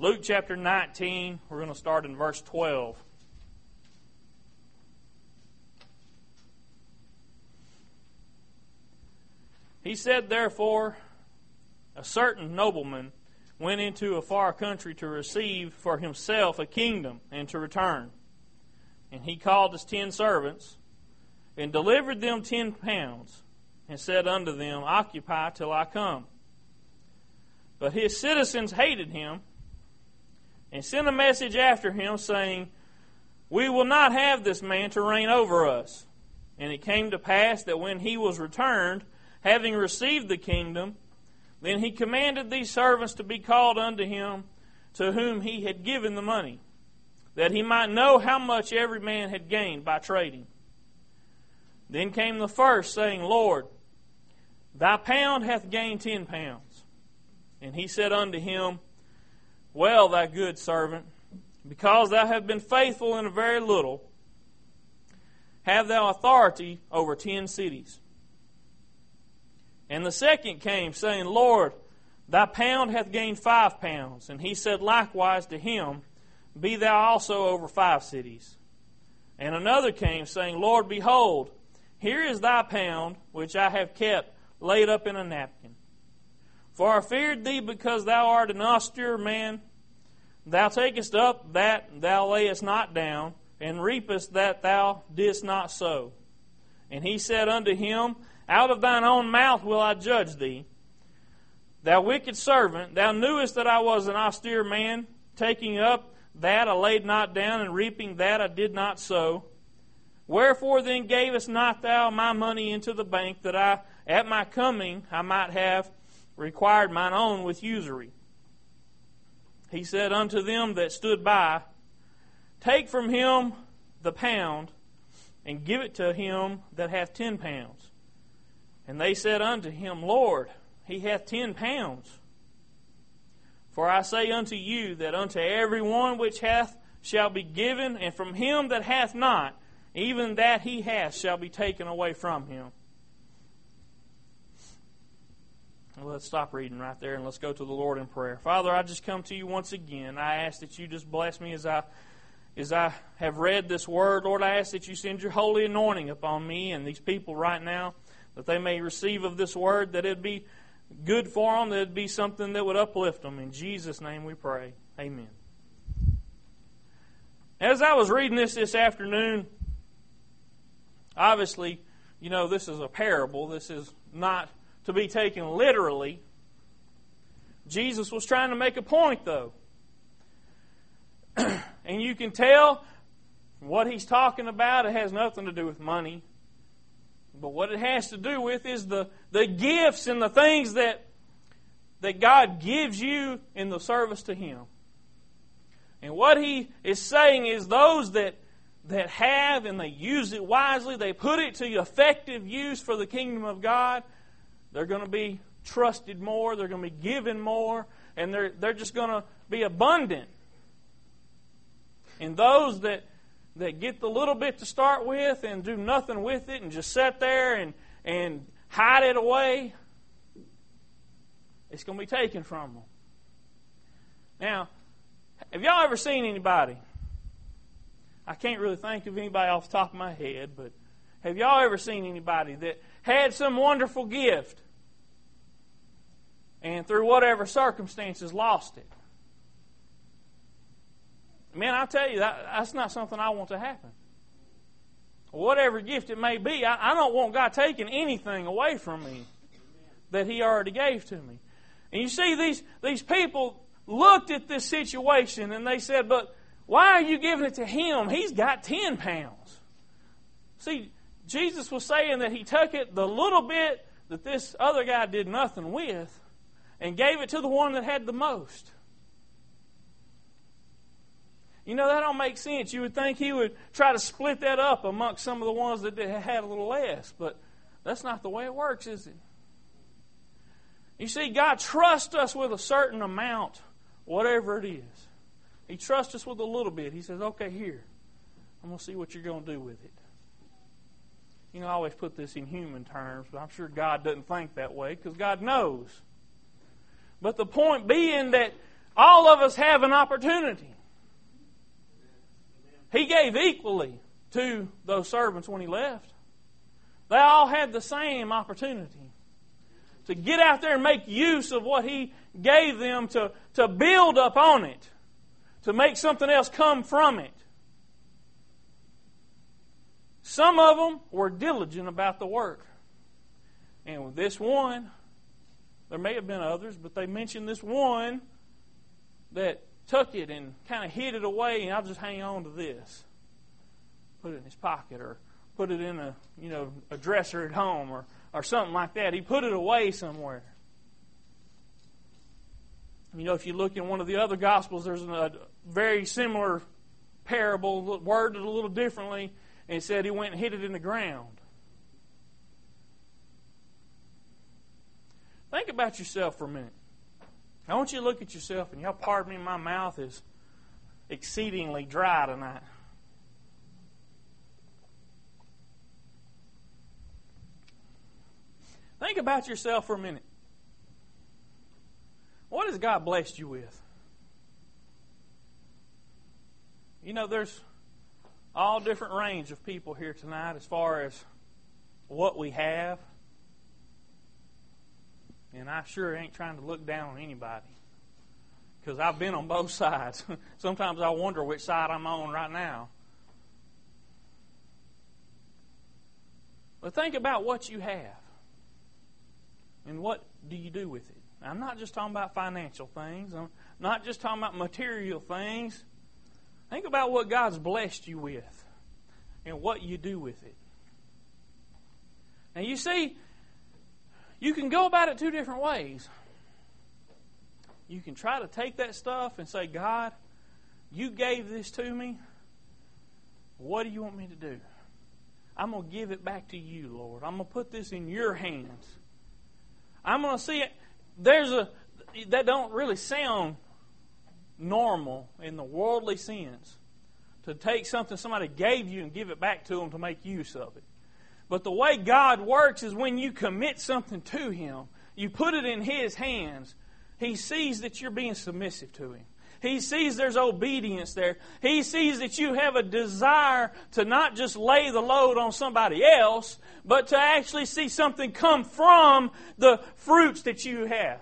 Luke chapter 19, we're going to start in verse 12. He said, therefore, a certain nobleman went into a far country to receive for himself a kingdom and to return. And he called his ten servants and delivered them ten pounds and said unto them, Occupy till I come. But his citizens hated him and sent a message after him, saying, We will not have this man to reign over us. And it came to pass that when he was returned, having received the kingdom, then he commanded these servants to be called unto him to whom he had given the money, that he might know how much every man had gained by trading. Then came the first, saying, Lord, thy pound hath gained ten pounds. And he said unto him, Well, thy good servant, because thou hast been faithful in a very little, have thou authority over ten cities. And the second came, saying, Lord, thy pound hath gained five pounds. And he said likewise to him, Be thou also over five cities. And another came, saying, Lord, behold, here is thy pound, which I have kept laid up in a napkin. For I feared thee because thou art an austere man. Thou takest up that thou layest not down, and reapest that thou didst not sow. And he said unto him, out of thine own mouth will I judge thee. Thou wicked servant, thou knewest that I was an austere man, taking up that I laid not down, and reaping that I did not sow. Wherefore then gavest not thou my money into the bank, that I at my coming I might have required mine own with usury? He said unto them that stood by, Take from him the pound, and give it to him that hath ten pounds. And they said unto him, Lord, he hath ten pounds. For I say unto you that unto every one which hath shall be given, and from him that hath not, even that he hath shall be taken away from him. Well, let's stop reading right there and let's go to the Lord in prayer. Father, I just come to you once again. I ask that you just bless me as I as I have read this word. Lord, I ask that you send your holy anointing upon me and these people right now that they may receive of this word, that it'd be good for them, that it'd be something that would uplift them. In Jesus' name we pray. Amen. As I was reading this this afternoon, obviously, you know, this is a parable. This is not to be taken literally. Jesus was trying to make a point, though. and you can tell what he's talking about, it has nothing to do with money. But what it has to do with is the, the gifts and the things that, that God gives you in the service to Him. And what He is saying is those that, that have and they use it wisely, they put it to effective use for the kingdom of God, they're going to be trusted more, they're going to be given more, and they're, they're just going to be abundant. And those that that get the little bit to start with and do nothing with it and just sit there and, and hide it away, it's going to be taken from them. Now, have y'all ever seen anybody? I can't really think of anybody off the top of my head, but have y'all ever seen anybody that had some wonderful gift and through whatever circumstances lost it? Man, I tell you, that, that's not something I want to happen. Whatever gift it may be, I, I don't want God taking anything away from me that He already gave to me. And you see, these, these people looked at this situation and they said, But why are you giving it to Him? He's got 10 pounds. See, Jesus was saying that He took it, the little bit that this other guy did nothing with, and gave it to the one that had the most. You know, that don't make sense. You would think he would try to split that up amongst some of the ones that had a little less, but that's not the way it works, is it? You see, God trusts us with a certain amount, whatever it is. He trusts us with a little bit. He says, okay, here. I'm going to see what you're going to do with it. You know, I always put this in human terms, but I'm sure God doesn't think that way because God knows. But the point being that All of us have an opportunity. He gave equally to those servants when he left. They all had the same opportunity to get out there and make use of what he gave them to, to build up on it, to make something else come from it. Some of them were diligent about the work. And with this one, there may have been others, but they mentioned this one that took it and kind of hid it away, and I'll just hang on to this. Put it in his pocket or put it in a you know a dresser at home or, or something like that. He put it away somewhere. You know, if you look in one of the other gospels, there's a very similar parable, worded a little differently, and said he went and hid it in the ground. Think about yourself for a minute. I want you to look at yourself, and y'all pardon me, my mouth is exceedingly dry tonight. Think about yourself for a minute. What has God blessed you with? You know, there's all different range of people here tonight as far as what we have. And I sure ain't trying to look down on anybody. Because I've been on both sides. Sometimes I wonder which side I'm on right now. But think about what you have. And what do you do with it? I'm not just talking about financial things. I'm not just talking about material things. Think about what God's blessed you with and what you do with it. Now, you see, you can go about it two different ways. You can try to take that stuff and say, God, you gave this to me. What do you want me to do? I'm going to give it back to you, Lord. I'm going to put this in your hands. I'm going to see it. There's a that don't really sound normal in the worldly sense to take something somebody gave you and give it back to them to make use of it. But the way God works is when you commit something to Him, you put it in His hands, He sees that you're being submissive to Him. He sees there's obedience there. He sees that you have a desire to not just lay the load on somebody else, but to actually see something come from the fruits that you have.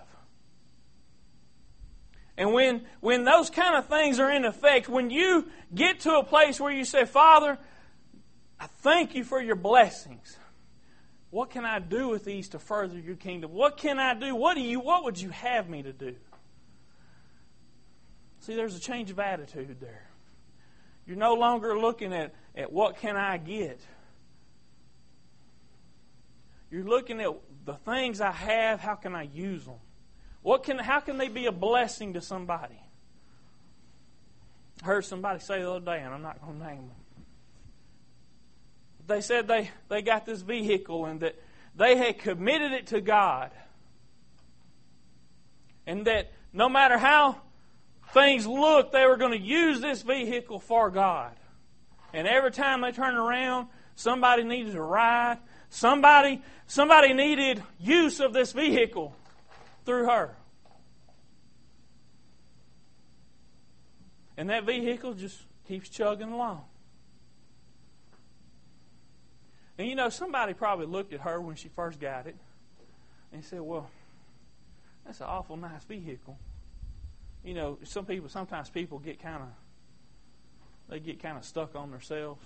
And when, when those kind of things are in effect, when you get to a place where you say, Father, I thank you for your blessings. What can I do with these to further your kingdom? What can I do? What do you what would you have me to do? See, there's a change of attitude there. You're no longer looking at, at what can I get. You're looking at the things I have, how can I use them? What can, how can they be a blessing to somebody? I heard somebody say the other day, and I'm not going to name them. They said they, they got this vehicle and that they had committed it to God. And that no matter how things looked, they were going to use this vehicle for God. And every time they turned around, somebody needed a ride. Somebody, somebody needed use of this vehicle through her. And that vehicle just keeps chugging along. And you know, somebody probably looked at her when she first got it and said, Well, that's an awful nice vehicle you know, some people, sometimes people get kind of, they get kind of stuck on themselves.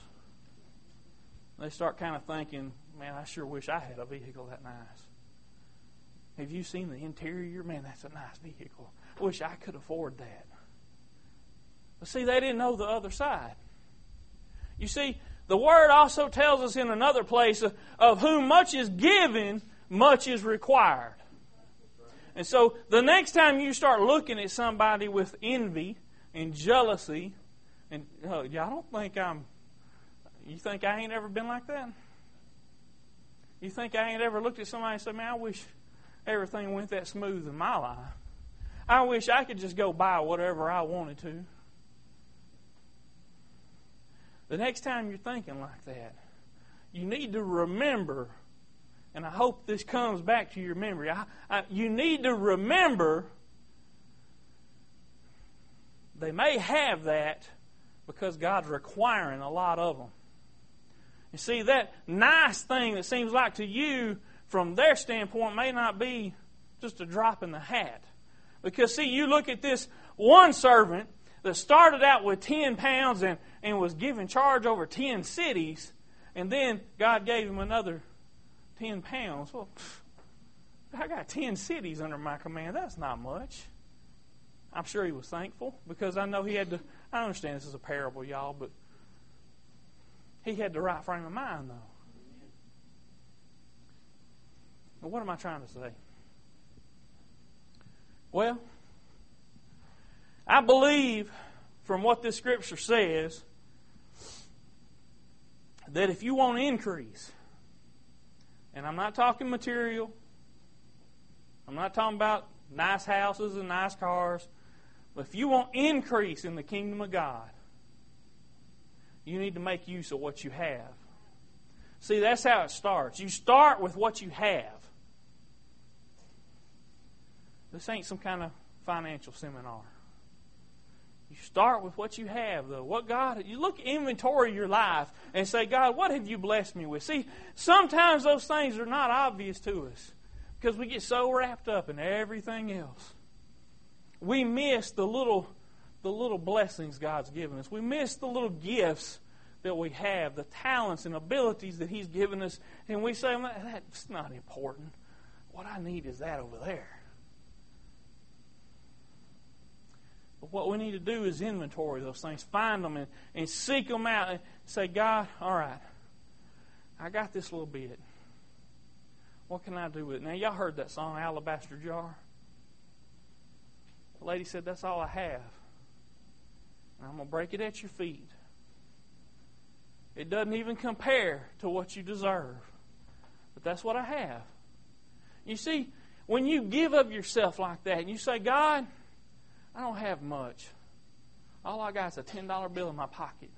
They start kind of thinking, man, I sure wish I had a vehicle that nice. Have you seen the interior? Man, that's a nice vehicle. I wish I could afford that. But see, they didn't know the other side. You see, the Word also tells us in another place of, whom much is given, much is required. And so the next time you start looking at somebody with envy and jealousy, and uh, yeah, I don't think I'm. You think I ain't ever been like that? You think I ain't ever looked at somebody and said, "Man, I wish everything went that smooth in my life. I wish I could just go buy whatever I wanted to." The next time you're thinking like that, you need to remember and I hope this comes back to your memory. I, I, you need to remember they may have that because God's requiring a lot of them. You see, that nice thing that seems like to you, from their standpoint, may not be just a drop in the hat. Because, see, you look at this one servant that started out with 10 pounds and, and was given charge over 10 cities, and then God gave him another 10 pounds. Well, I got 10 cities under my command. That's not much. I'm sure he was thankful because I know he had to. I understand this is a parable, y'all, but he had the right frame of mind, though. But what am I trying to say? Well, I believe from what this scripture says that if you want increase, and I'm not talking material, I'm not talking about nice houses and nice cars, but if you want increase in the kingdom of God, you need to make use of what you have. See, that's how it starts. You start with what you have. This ain't some kind of financial seminar. You start with what you have, though. What God, you look inventory your life and say, God, what have you blessed me with? See, sometimes those things are not obvious to us because we get so wrapped up in everything else. We miss the little, the little blessings God's given us. We miss the little gifts that we have, the talents and abilities that He's given us, and we say, that's not important. What I need is that over there. But what we need to do is inventory those things, find them and, and seek them out and say, God, all right, I got this little bit. What can I do with it? Now, y'all heard that song, Alabaster Jar? The lady said, That's all I have. And I'm going to break it at your feet. It doesn't even compare to what you deserve. But that's what I have. You see, when you give of yourself like that and you say, God, I don't have much. All I got is a $10 bill in my pocket.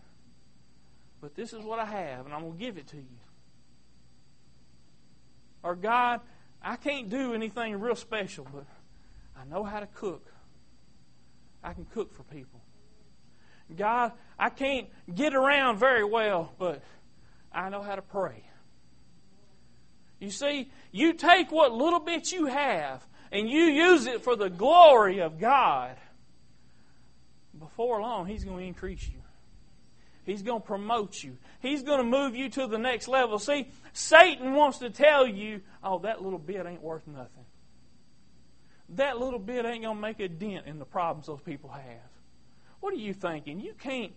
But this is what I have, and I'm going to give it to you. Or, God, I can't do anything real special, but I know how to cook. I can cook for people. God, I can't get around very well, but I know how to pray. You see, you take what little bit you have and you use it for the glory of God, before long, He's going to increase you. He's going to promote you. He's going to move you to the next level. See, Satan wants to tell you, oh, that little bit ain't worth nothing. That little bit ain't going to make a dent in the problems those people have. What are you thinking? You can't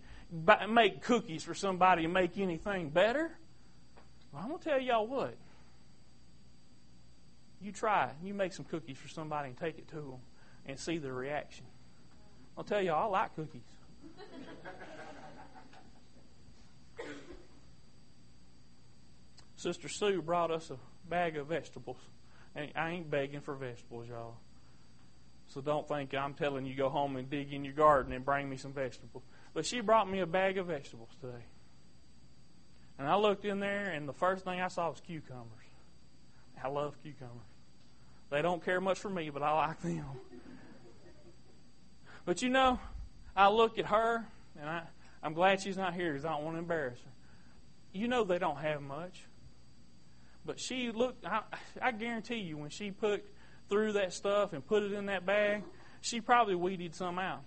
make cookies for somebody and make anything better? Well, I'm going to tell y'all what. You try You make some cookies for somebody and take it to them and see their reaction. I'll tell y'all, I like cookies. Sister Sue brought us a bag of vegetables. And I ain't begging for vegetables, y'all. So don't think I'm telling you go home and dig in your garden and bring me some vegetables. But she brought me a bag of vegetables today. And I looked in there, and the first thing I saw was cucumbers. I love cucumbers. They don't care much for me, but I like them. But you know, I look at her, and I, I'm glad she's not here because I don't want to embarrass her. You know they don't have much. But she looked, I, I guarantee you, when she put through that stuff and put it in that bag, she probably weeded some out.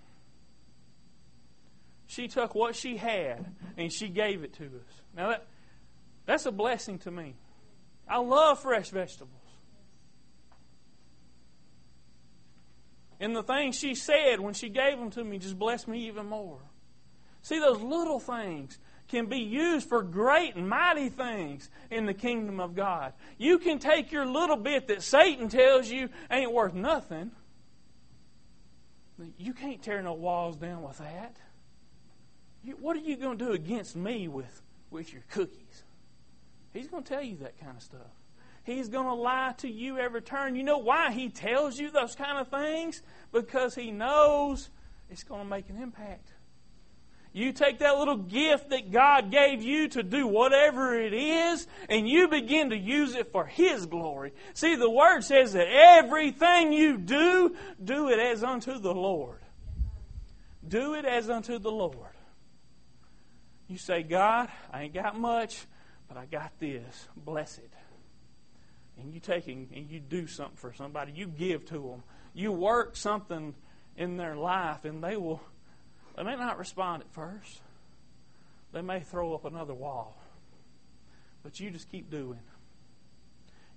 She took what she had and she gave it to us. Now that that's a blessing to me. I love fresh vegetables. And the things she said when she gave them to me just blessed me even more. See, those little things can be used for great and mighty things in the kingdom of God. You can take your little bit that Satan tells you ain't worth nothing. You can't tear no walls down with that. You, what are you going to do against me with, with your cookies? He's going to tell you that kind of stuff. He's going to lie to you every turn. You know why he tells you those kind of things? Because he knows it's going to make an impact. You take that little gift that God gave you to do whatever it is, and you begin to use it for His glory. See, the Word says that everything you do, do it as unto the Lord. Do it as unto the Lord. You say, God, I ain't got much, but I got this. Bless it. And you take and you do something for somebody. You give to them. You work something in their life, and they will. They may not respond at first. They may throw up another wall. But you just keep doing.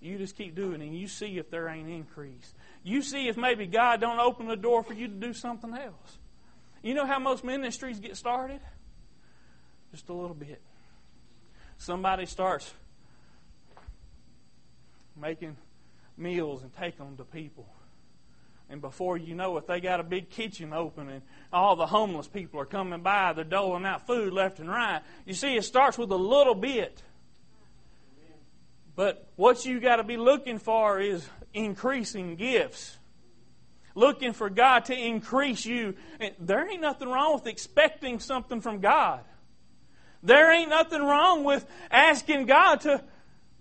You just keep doing, and you see if there ain't increase. You see if maybe God don't open the door for you to do something else. You know how most ministries get started? Just a little bit. Somebody starts making meals and taking them to people. And before you know it, they got a big kitchen open, and all the homeless people are coming by. They're doling out food left and right. You see, it starts with a little bit. But what you got to be looking for is increasing gifts. Looking for God to increase you. And there ain't nothing wrong with expecting something from God. There ain't nothing wrong with asking God to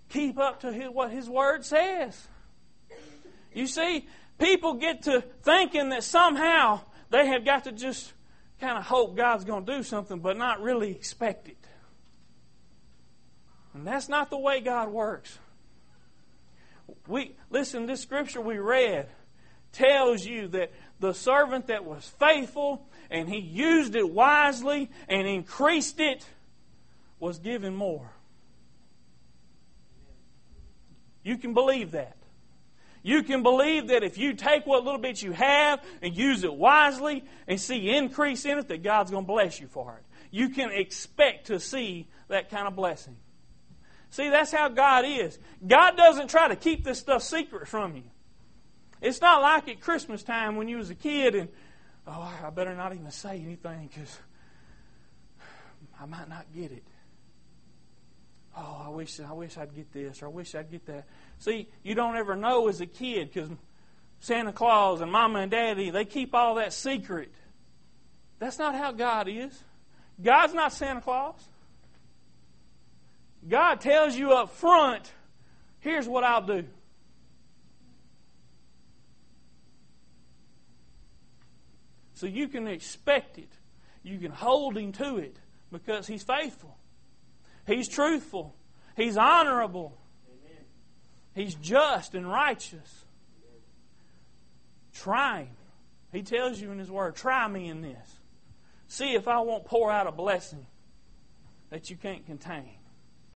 keep up to what His Word says. You see, people get to thinking that somehow they have got to just kind of hope God's going to do something, but not really expect it. And that's not the way God works. We listen, this scripture we read tells you that the servant that was faithful and he used it wisely and increased it was given more. You can believe that. You can believe that if you take what little bit you have and use it wisely and see increase in it, that God's going to bless you for it. You can expect to see that kind of blessing. See, that's how God is. God doesn't try to keep this stuff secret from you. It's not like at Christmas time when you was a kid and, oh, I better not even say anything because I might not get it. Oh, I wish I wish I'd get this or I wish I'd get that. See, you don't ever know as a kid because Santa Claus and Mama and Daddy they keep all that secret. That's not how God is. God's not Santa Claus. God tells you up front, here's what I'll do. So you can expect it. You can hold him to it because he's faithful. He's truthful. He's honorable. Amen. He's just and righteous. Try him. He tells you in his word, try me in this. See if I won't pour out a blessing that you can't contain.